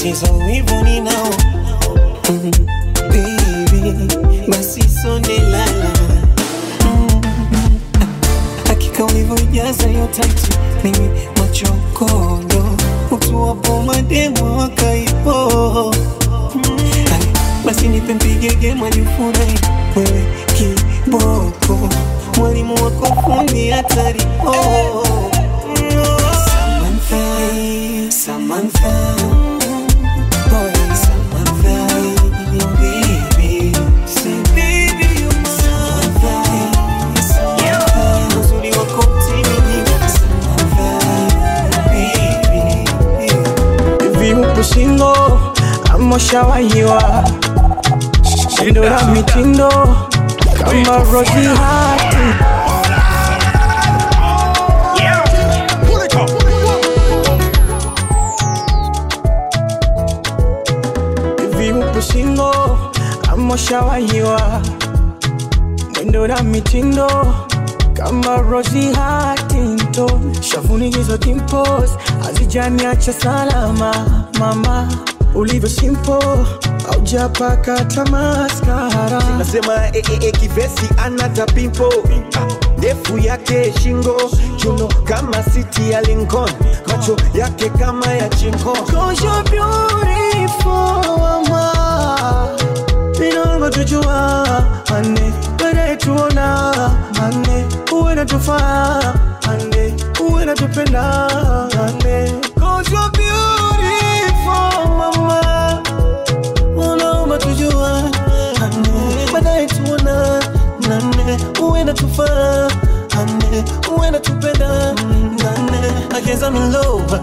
tatizo wivu ninao. Mm, baby, basi sonde lala. Mm, hakika ulivyojaza hiyo tatu mimi mitindo kama Rozi Hati shingo ama ushawahiwa? Mwendo na mitindo kama Rosie Huntington, shavuni timpos hazijaniacha salama. Mama, ulivyo simple haujapaka tamaskara nasema eh, eh, eh, kivesi anata pimpo Ah, ndefu yake shingo. Chuno kama siti ya Lincoln. Macho yake kama ya Cause you're beautiful Inaomba tujua ane tuona ane Uwe natufaa ane Uwe natupenda ane Uwe natufaa ane Uwe natupenda nane I guess I'm in love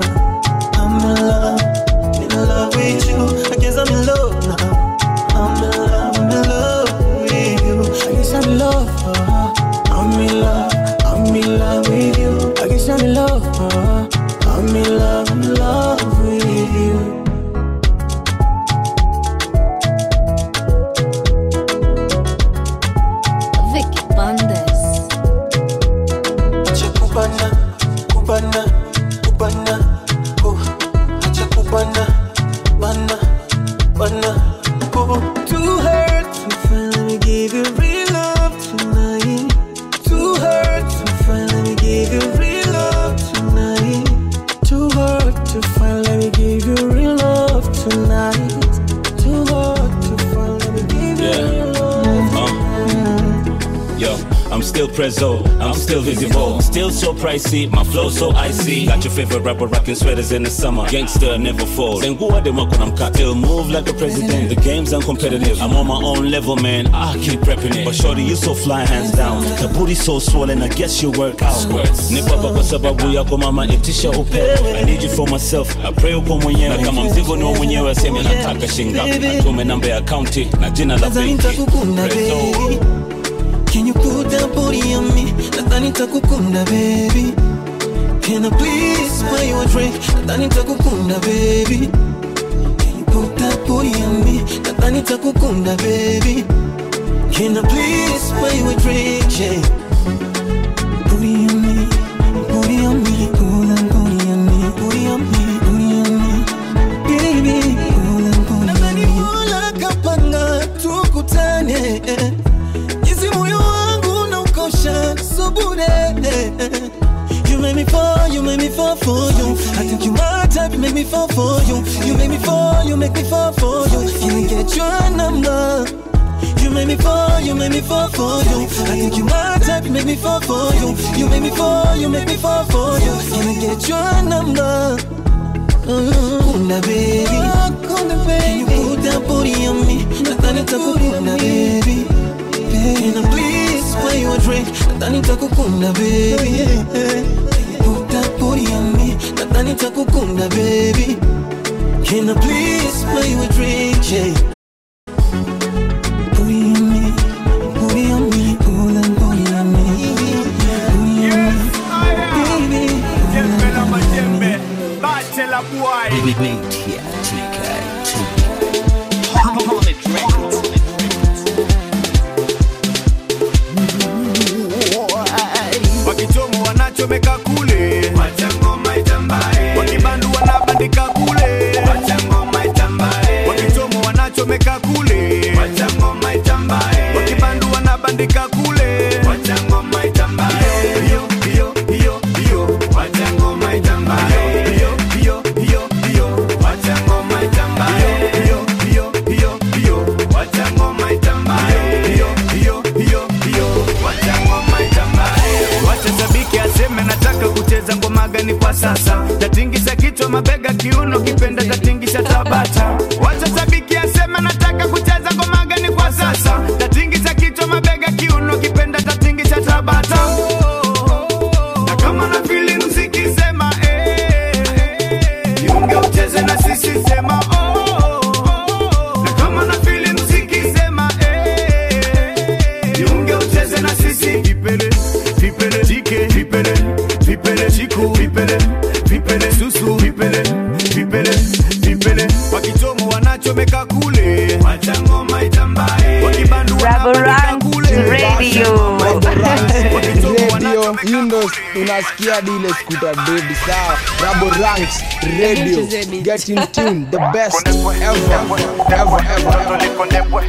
pricey, my flow so icy. Got your favorite rapper rocking sweaters in the summer, gangster never falls. Then who are them when I'm cut? Still move like a president. The game's uncompetitive, I'm on my own level, man. I keep prepping it, but shorty you so fly hands down. The booty so swollen, I guess you work out. Nipa kwa sababu yako mama, itisha upepo. I need you for myself, I pray uko mwenyewe. Na kama mzigo ni mwenyewe, sema nataka shingapi. Atume namba ya akaunti na jina la benki. nitakukunda Prezzo. baby Can you put that body on me? Nadhani takukunda baby Can I please buy you a drink? Nadhani takukunda baby Can you put that body on me? Nadhani takukunda baby Can I please buy you a drink? Yeah. Me fall for you. You make me fall, you make me fall for you. Can I get your number? You make me fall, you make me fall for you. I think you my type, you make me fall for you. You make me fall, you make me fall for you. Can I get your number? Mm-hmm. Baby, Kunda baby. Can you put that booty on me? Nadhani takukunda baby. Can I please buy you a drink? Nadhani takukunda baby. Put that booty on me. Nadhani takukunda baby. Can I please buy you a drink? Yeah. On me, unasikia dile skuta dedi sawa rabo ranks radio get in tune the best ever ever ever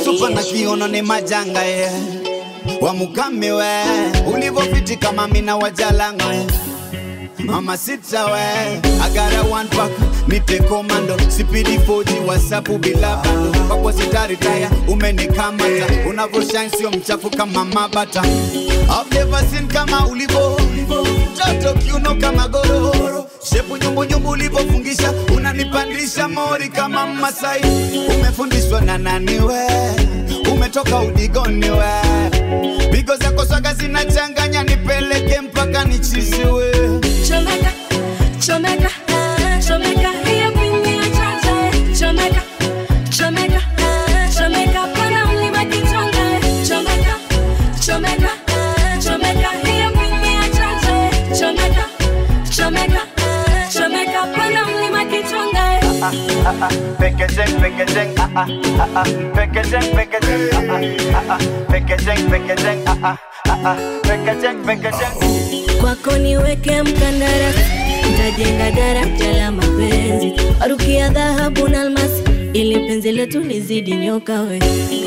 mtoto na kiono ni majanga ye wamukame we ulivofiti kama mina wajalanga mama sita we agara one pack. Nipe komando sipidi foji wasapu bila bando. Kwako sitaritaya umenikamata unavoshine sio mchafu kama mabata. Seen kama ulivo. Mtoto kiuno kama gororo shepu nyumbunyumbu ulivofungisha unanipandisha mori kama masai. Umefundishwa na nani we? Umetoka udigoni we? Pigo zako swaga zinachanganya nipeleke mpaka nichiziwe Chomeka, chomeka, chomeka, hiyo pini ya chacha, chomeka, chomeka, chomeka, pana mlima kichonga, chomeka, chomeka, chomeka, hiyo pini ya chacha, chomeka, chomeka, chomeka, pana mlima kichonga. Packaging, packaging, ah ah ah ah, packaging, packaging, ah ah ah ah, packaging, packaging, ah ah ah ah, packaging, packaging. Kwako niweke mkandarasi ntajenga daraja la mapenzi. Warukia dhahabu na almasi ili penzi letu lizidi nyoka we.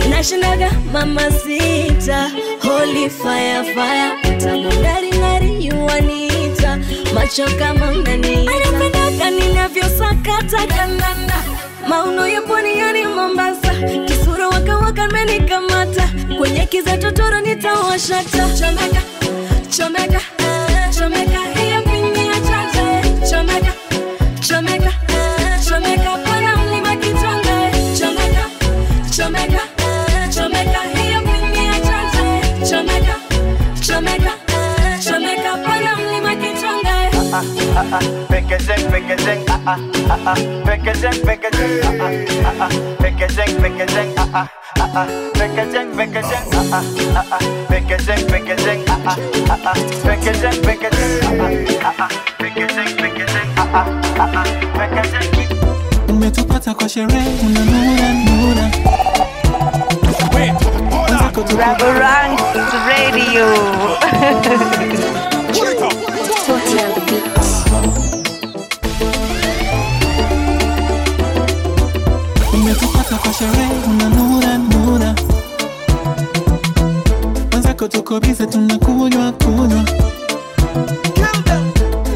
Nashindaga mama sita holy fire fire. Tamongaringari yuwanita macho kama mnanita anapendaka ninavyosakata kandanda. Mauno ya pwani yani mombasa. Kisura wakawaka menikamata kwenye kiza totoro nitawashata chomeka chomeka chomeka hiyo pini ya chacha chomeka chomeka chomeka pana mlima kichonga chomeka chomeka chomeka hiyo pini ya chacha chomeka chomeka chomeka pana mlima kichonga Packaging, packaging, ah ah ah ah, packaging, packaging, ah ah ah ah, packaging, packaging, ah ah ah ah, packaging, packaging, ah ah ah ah, packaging, packaging, ah ah ah ah, packaging, packaging, ah ah ah ah, packaging, packaging, ah ah ah ah, packaging. umetupata kwa sherehe unanuna nuna Rubber Ranks Radio. umetupata kwa sherehe unanuna nura, mwenzako tuko bize tunakunywa kunywa.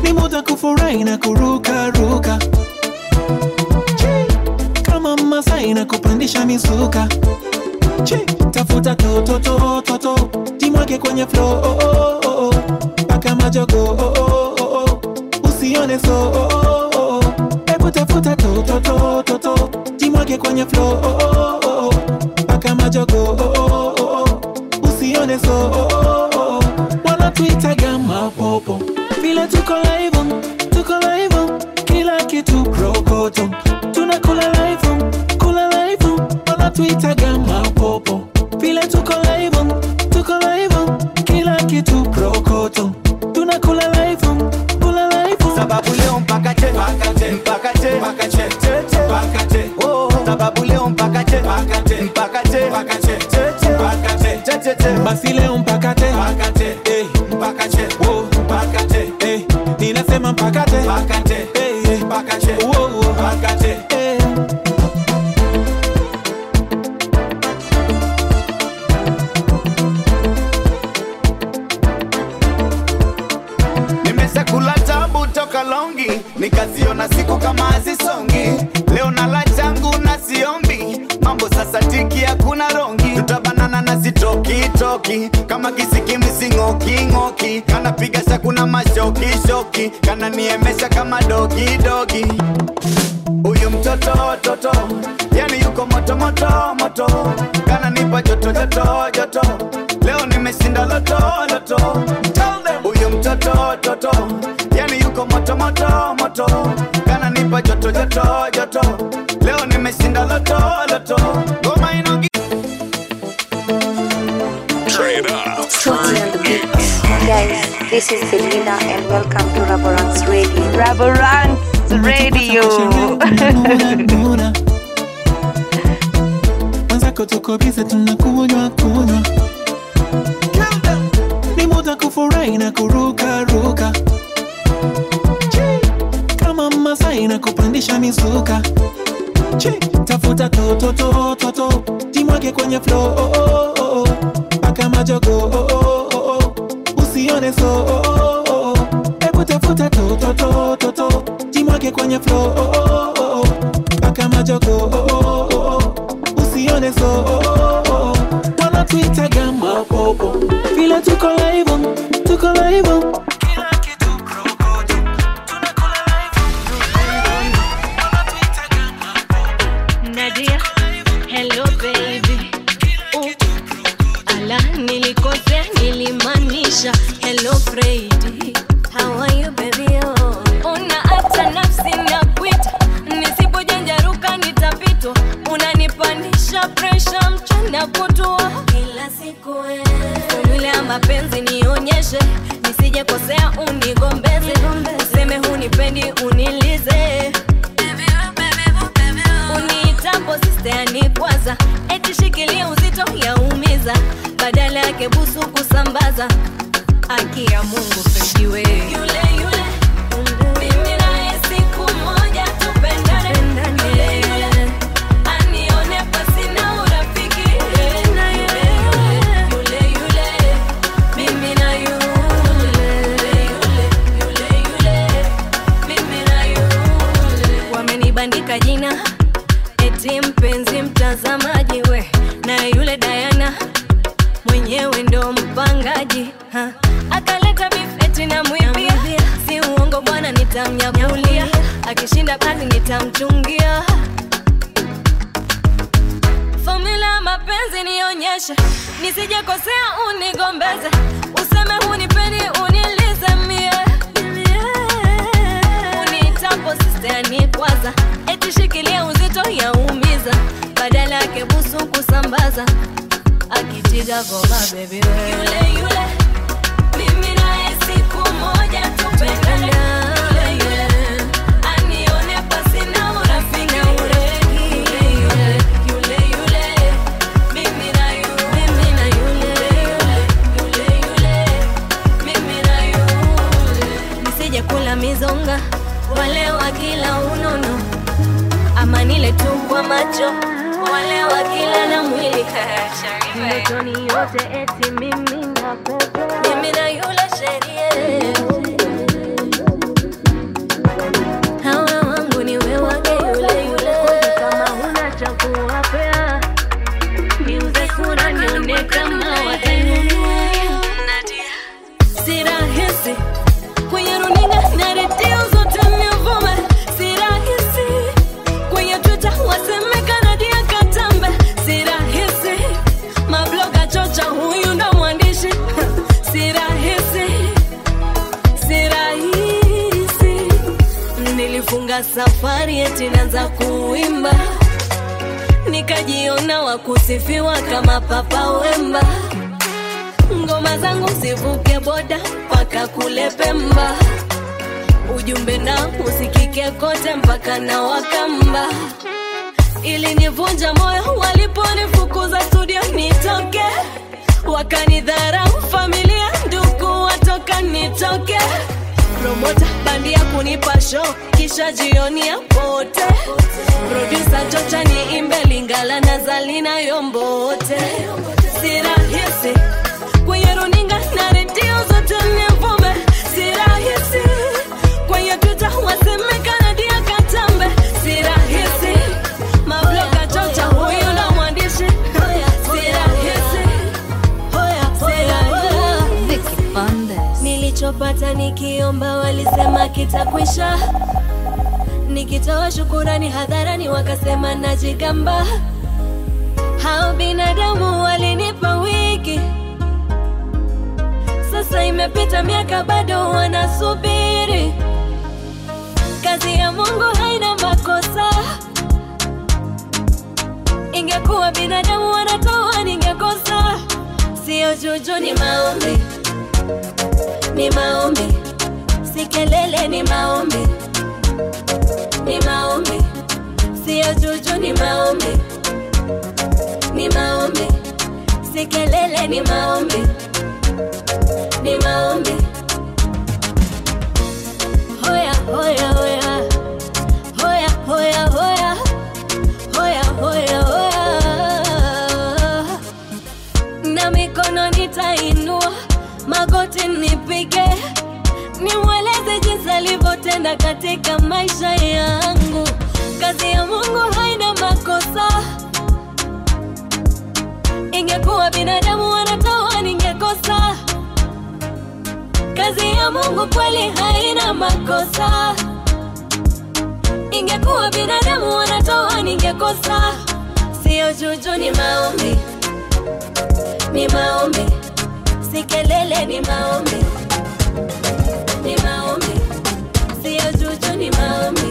Ni muda kufurahi na kuruka ruka. Kama masai na kupandisha misuka tafuta tototototo jimwake kwenye flo oh, oh, oh, oh. majogo usione so hebu tafuta tototototo timwake kwenye flow oh, oh, oh, oh. paka majogo oh, oh, oh, oh. usione so oh, oh, oh. wanatuitaga mapopo vile tuko live tuko live kila kitu krokoto tunakula live kula live wanatuitaga mapopo vile tuko live basi leo mpaka te mpaka che eh eh. Ninasema mpakate, eh. Nimeshakula tabu toka longi nikaziona siku kama hazisongi. Leo nala changu na siombi mambo sasa tiki hakuna rongi. Tutabanana na sitokitoki kama kisikimisingokingoki kanapiga shakuna mashokishoki kananiemesha kama dogidogi huyu mtoto toto. Yani yuko moto moto moto. Kananipa joto joto joto. Leo nimeshinda loto huyu mtoto toto. Yani yuko moto moto moto. Kananipa joto joto joto. Leo nimeshinda loto loto Guys, this is Selena and welcome to Raborang's Radio. Raborang's Radio. mwenzako tuko bize tunakunywa kunywa ni muda kufurahi na kuruka ruka kama masai na kupandisha mizuka Chi, tafuta tototototo timwake kwenye flo oh, oh, oh, oh. majogo oh, oh, oh, oh. Usione so oh, oh, oh, oh. hebu tafuta tototototo timwake kwenye flow. oh, oh, oh, oh. paka majoko. oh, oh, oh, oh. usione so oh, oh, oh. wanatuitaga mapopo vile tuko live tuko live busu kusambaza aki ya mungu fejiwe nilifunga safari eti naanza kuimba. Nikajiona wakusifiwa kama papa wemba. Ngoma zangu zivuke boda mpaka kule pemba. Ujumbe na usikike kote mpaka na wakamba. Ilinivunja moyo waliponifukuza studio nitoke. Wakanidharau familia ndugu watoka nitoke promota bandia kunipa show kisha jioni ya pote. Produsa chocha ni imbe lingala na zalina yombote. Si rahisi nilichopata nikiomba walisema kitakwisha. Nikitoa shukurani hadharani wakasema najigamba. Hao binadamu walinipa wiki. Sasa imepita miaka bado wanasubiri. Kazi ya mungu haina makosa. Ingekuwa binadamu wanatoa ningekosa. Sio juju ni maombi ni maombi. Si kelele ni maombi. Ni maombi. Siyo juju ni maombi. Ni maombi. Si kelele ni maombi. Ni maombi. Hoya hoya hoya nipige. Nimweleze jinsi alivyotenda katika maisha yangu. Kazi ya mungu haina makosa. Ingekuwa binadamu wanatoa ningekosa. Kazi ya mungu kweli haina makosa. Ingekuwa binadamu wanatoa ningekosa. Sio juju ni maombi. Ni maombi. Si kelele ni maombi ni maombi. Sio juju ni maombi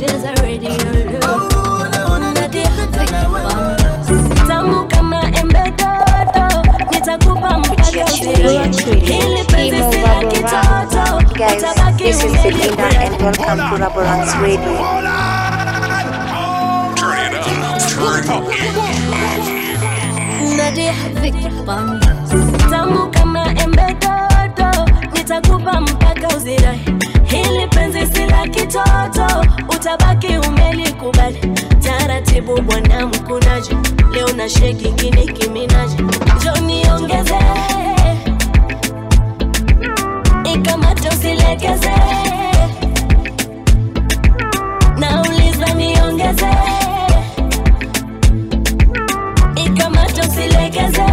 ukicheza radio. Love Nadia, tamu kama embe dodo nitakupa mpaka uzira hili penzi si la kitoto Guys, utabaki this is Belinda and welcome to Raborang's Radio. Nadia Vicky Bandas. tamu kama embe dodo nitakupa mpaka uzirai hili penzi si la kitoto utabaki umenikubali. Taratibu bwana mkunaji leo na sheki kini kiminaji joniongeze ikamate usilekeze, nauliza niongeze. Ikamate usilegeze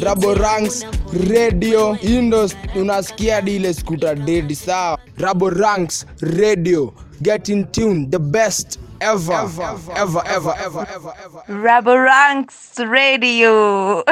Buffy, Raboranks, Radio, Indos, unasikia dile skuta dedi sawa. Raboranks, Radio, get in tune, the best ever, ever, ever, ever, ever, ever, ever. Raborang's Radio.